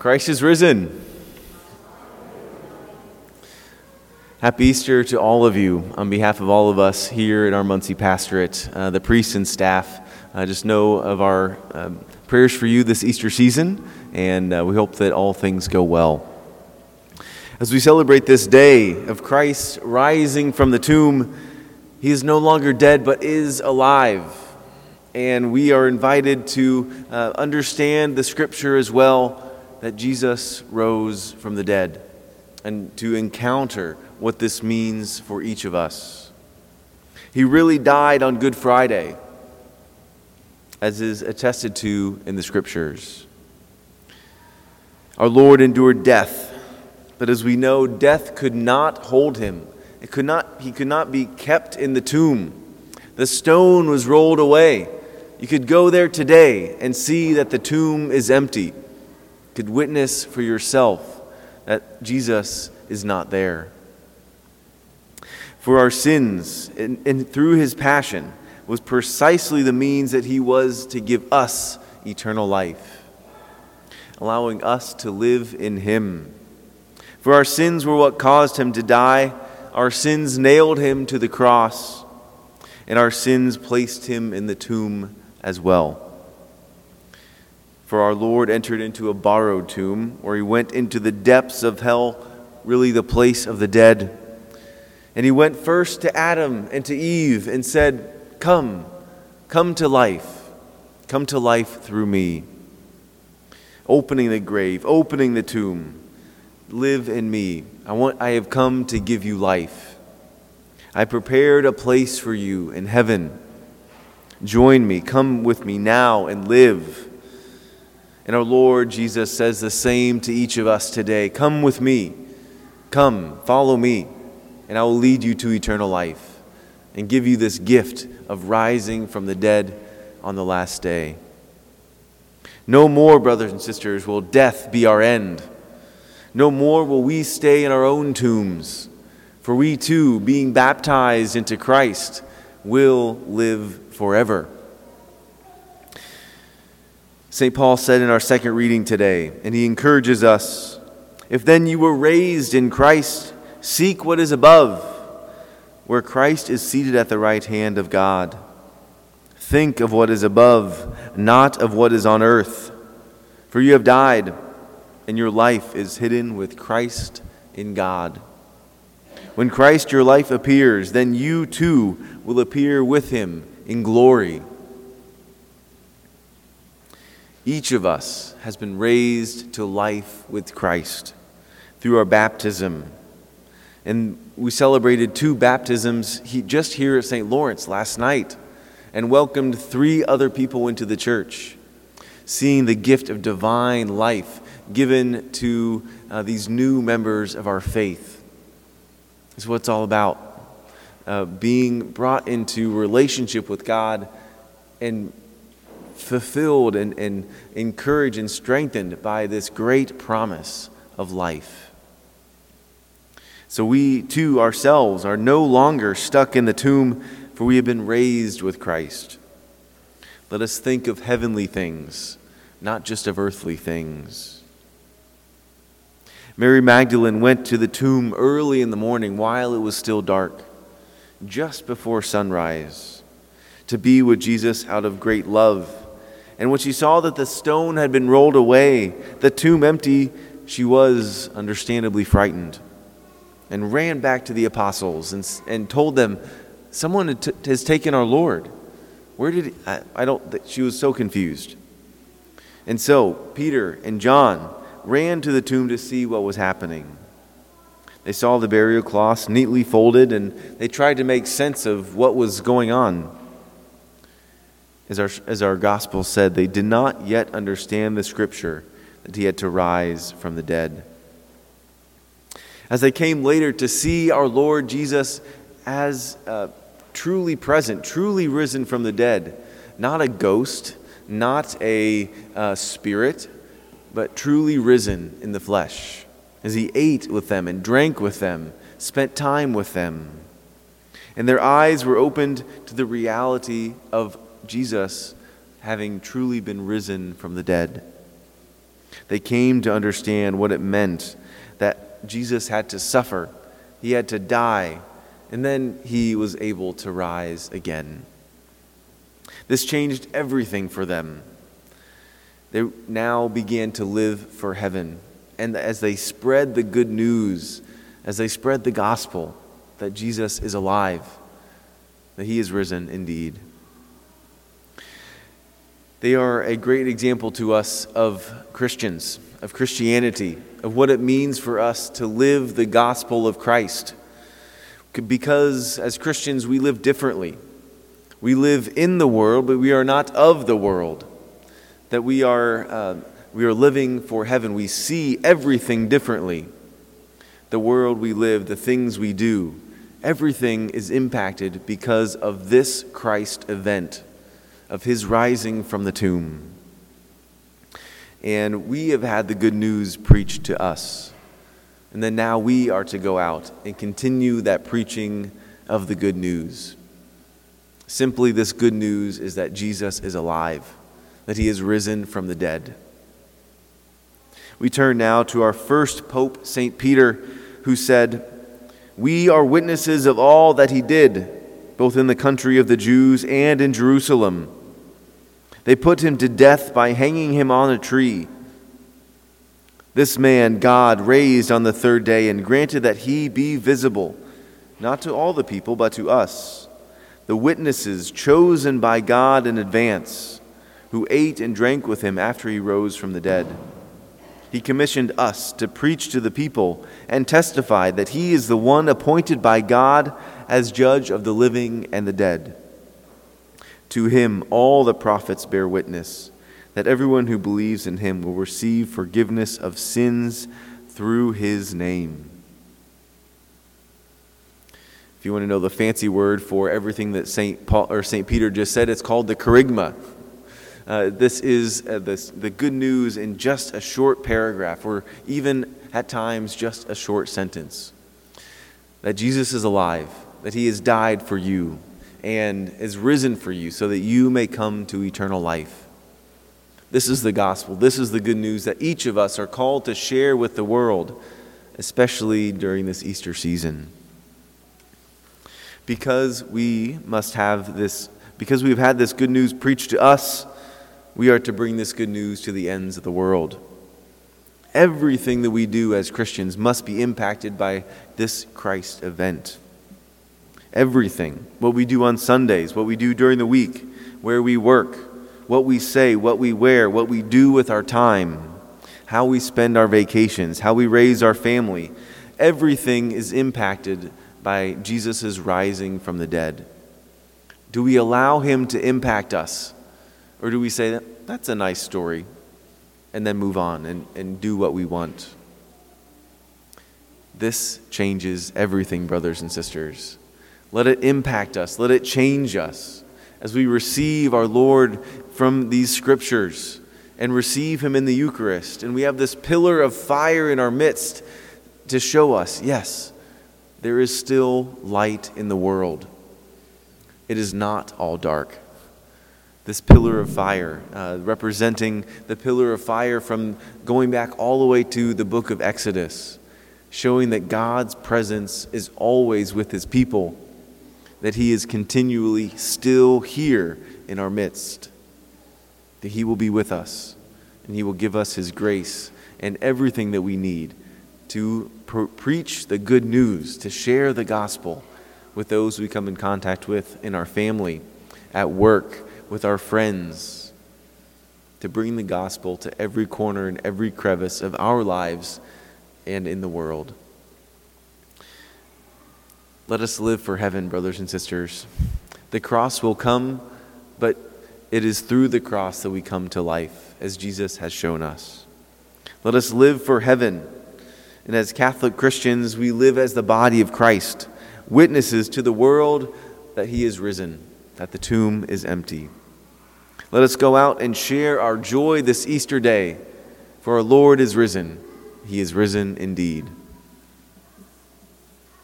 Christ is risen. Happy Easter to all of you on behalf of all of us here in our Muncie Pastorate, uh, the priests and staff. Uh, just know of our um, prayers for you this Easter season, and uh, we hope that all things go well. As we celebrate this day of Christ rising from the tomb, he is no longer dead but is alive. And we are invited to uh, understand the scripture as well that Jesus rose from the dead and to encounter what this means for each of us. He really died on Good Friday, as is attested to in the scriptures. Our Lord endured death, but as we know, death could not hold him. It could not, he could not be kept in the tomb. The stone was rolled away. You could go there today and see that the tomb is empty could witness for yourself that Jesus is not there. For our sins, and, and through his passion, was precisely the means that he was to give us eternal life, allowing us to live in him. For our sins were what caused him to die, our sins nailed him to the cross, and our sins placed him in the tomb as well. For our Lord entered into a borrowed tomb where he went into the depths of hell, really the place of the dead. And he went first to Adam and to Eve and said, Come, come to life. Come to life through me. Opening the grave, opening the tomb. Live in me. I, want, I have come to give you life. I prepared a place for you in heaven. Join me. Come with me now and live. And our Lord Jesus says the same to each of us today Come with me, come, follow me, and I will lead you to eternal life and give you this gift of rising from the dead on the last day. No more, brothers and sisters, will death be our end. No more will we stay in our own tombs, for we too, being baptized into Christ, will live forever. St. Paul said in our second reading today, and he encourages us if then you were raised in Christ, seek what is above, where Christ is seated at the right hand of God. Think of what is above, not of what is on earth. For you have died, and your life is hidden with Christ in God. When Christ your life appears, then you too will appear with him in glory. Each of us has been raised to life with Christ through our baptism. And we celebrated two baptisms just here at St. Lawrence last night and welcomed three other people into the church, seeing the gift of divine life given to uh, these new members of our faith. Is what it's all about. Uh, being brought into relationship with God and fulfilled and, and encouraged and strengthened by this great promise of life. So we too ourselves are no longer stuck in the tomb, for we have been raised with Christ. Let us think of heavenly things, not just of earthly things. Mary Magdalene went to the tomb early in the morning while it was still dark, just before sunrise, to be with Jesus out of great love and when she saw that the stone had been rolled away, the tomb empty, she was understandably frightened and ran back to the apostles and, and told them, Someone has taken our Lord. Where did he? I, I don't, she was so confused. And so Peter and John ran to the tomb to see what was happening. They saw the burial cloths neatly folded and they tried to make sense of what was going on. As our, as our gospel said, they did not yet understand the scripture that he had to rise from the dead. As they came later to see our Lord Jesus as uh, truly present, truly risen from the dead, not a ghost, not a uh, spirit, but truly risen in the flesh, as he ate with them and drank with them, spent time with them. And their eyes were opened to the reality of Jesus having truly been risen from the dead. They came to understand what it meant that Jesus had to suffer, he had to die, and then he was able to rise again. This changed everything for them. They now began to live for heaven. And as they spread the good news, as they spread the gospel that Jesus is alive, that he is risen indeed. They are a great example to us of Christians, of Christianity, of what it means for us to live the gospel of Christ. Because as Christians, we live differently. We live in the world, but we are not of the world. That we are, uh, we are living for heaven. We see everything differently. The world we live, the things we do, everything is impacted because of this Christ event, of his rising from the tomb. And we have had the good news preached to us. And then now we are to go out and continue that preaching of the good news. Simply, this good news is that Jesus is alive, that he is risen from the dead. We turn now to our first Pope, St. Peter, who said, We are witnesses of all that he did, both in the country of the Jews and in Jerusalem. They put him to death by hanging him on a tree. This man God raised on the third day and granted that he be visible, not to all the people, but to us the witnesses chosen by God in advance, who ate and drank with him after he rose from the dead. He commissioned us to preach to the people and testify that he is the one appointed by God as judge of the living and the dead. To him, all the prophets bear witness that everyone who believes in him will receive forgiveness of sins through his name. If you want to know the fancy word for everything that St. Paul or St. Peter just said, it's called the kerygma. Uh, this is uh, this, the good news in just a short paragraph, or even at times just a short sentence. That Jesus is alive, that he has died for you, and is risen for you, so that you may come to eternal life. This is the gospel. This is the good news that each of us are called to share with the world, especially during this Easter season because we must have this, because we've had this good news preached to us, we are to bring this good news to the ends of the world. Everything that we do as Christians must be impacted by this Christ event. Everything. What we do on Sundays, what we do during the week, where we work, what we say, what we wear, what we do with our time, how we spend our vacations, how we raise our family. Everything is impacted by Jesus' rising from the dead? Do we allow him to impact us? Or do we say, that's a nice story, and then move on and, and do what we want? This changes everything, brothers and sisters. Let it impact us, let it change us as we receive our Lord from these scriptures and receive him in the Eucharist. And we have this pillar of fire in our midst to show us, yes, there is still light in the world. It is not all dark. This pillar of fire, uh, representing the pillar of fire from going back all the way to the book of Exodus, showing that God's presence is always with his people, that he is continually still here in our midst, that he will be with us, and he will give us his grace and everything that we need to preach the good news, to share the gospel with those we come in contact with in our family, at work, with our friends, to bring the gospel to every corner and every crevice of our lives and in the world. Let us live for heaven, brothers and sisters. The cross will come, but it is through the cross that we come to life, as Jesus has shown us. Let us live for heaven and as Catholic Christians, we live as the body of Christ, witnesses to the world that he is risen, that the tomb is empty. Let us go out and share our joy this Easter day, for our Lord is risen. He is risen indeed.